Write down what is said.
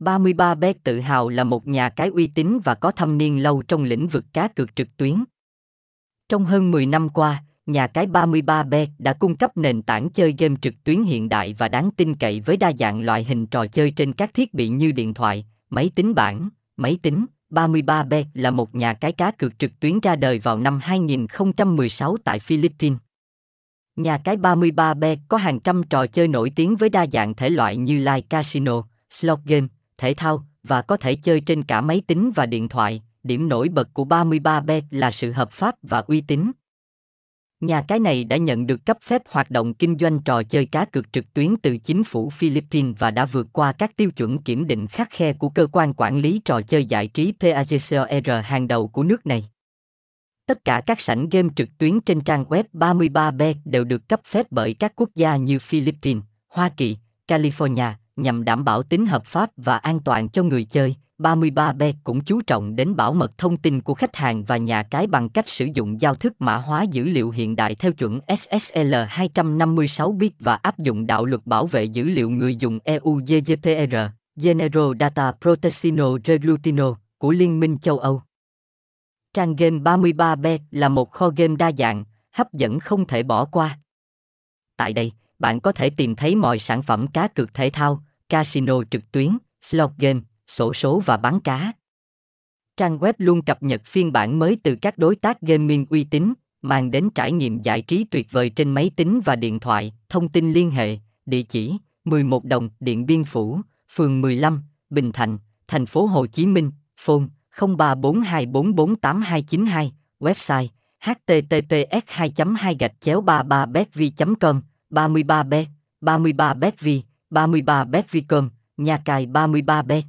33bet tự hào là một nhà cái uy tín và có thâm niên lâu trong lĩnh vực cá cược trực tuyến. Trong hơn 10 năm qua, nhà cái 33bet đã cung cấp nền tảng chơi game trực tuyến hiện đại và đáng tin cậy với đa dạng loại hình trò chơi trên các thiết bị như điện thoại, máy tính bảng, máy tính. 33bet là một nhà cái cá cược trực tuyến ra đời vào năm 2016 tại Philippines. Nhà cái 33bet có hàng trăm trò chơi nổi tiếng với đa dạng thể loại như live casino, slot game, thể thao và có thể chơi trên cả máy tính và điện thoại. Điểm nổi bật của 33bet là sự hợp pháp và uy tín. Nhà cái này đã nhận được cấp phép hoạt động kinh doanh trò chơi cá cược trực tuyến từ chính phủ Philippines và đã vượt qua các tiêu chuẩn kiểm định khắc khe của cơ quan quản lý trò chơi giải trí PAGCOR hàng đầu của nước này. Tất cả các sảnh game trực tuyến trên trang web 33bet đều được cấp phép bởi các quốc gia như Philippines, Hoa Kỳ, California, nhằm đảm bảo tính hợp pháp và an toàn cho người chơi. 33B cũng chú trọng đến bảo mật thông tin của khách hàng và nhà cái bằng cách sử dụng giao thức mã hóa dữ liệu hiện đại theo chuẩn SSL 256 bit và áp dụng đạo luật bảo vệ dữ liệu người dùng EU GDPR, General Data Protection Regulation của Liên minh châu Âu. Trang game 33B là một kho game đa dạng, hấp dẫn không thể bỏ qua. Tại đây, bạn có thể tìm thấy mọi sản phẩm cá cược thể thao, casino trực tuyến, slot game, sổ số và bán cá. Trang web luôn cập nhật phiên bản mới từ các đối tác gaming uy tín, mang đến trải nghiệm giải trí tuyệt vời trên máy tính và điện thoại. Thông tin liên hệ, địa chỉ 11 Đồng, Điện Biên Phủ, phường 15, Bình Thạnh, thành phố Hồ Chí Minh, phone 0342448292, website https 2 2 gạch chéo 33 betv com 33 bet 33 betv 33 bet Vicom, nhà cài 33 bet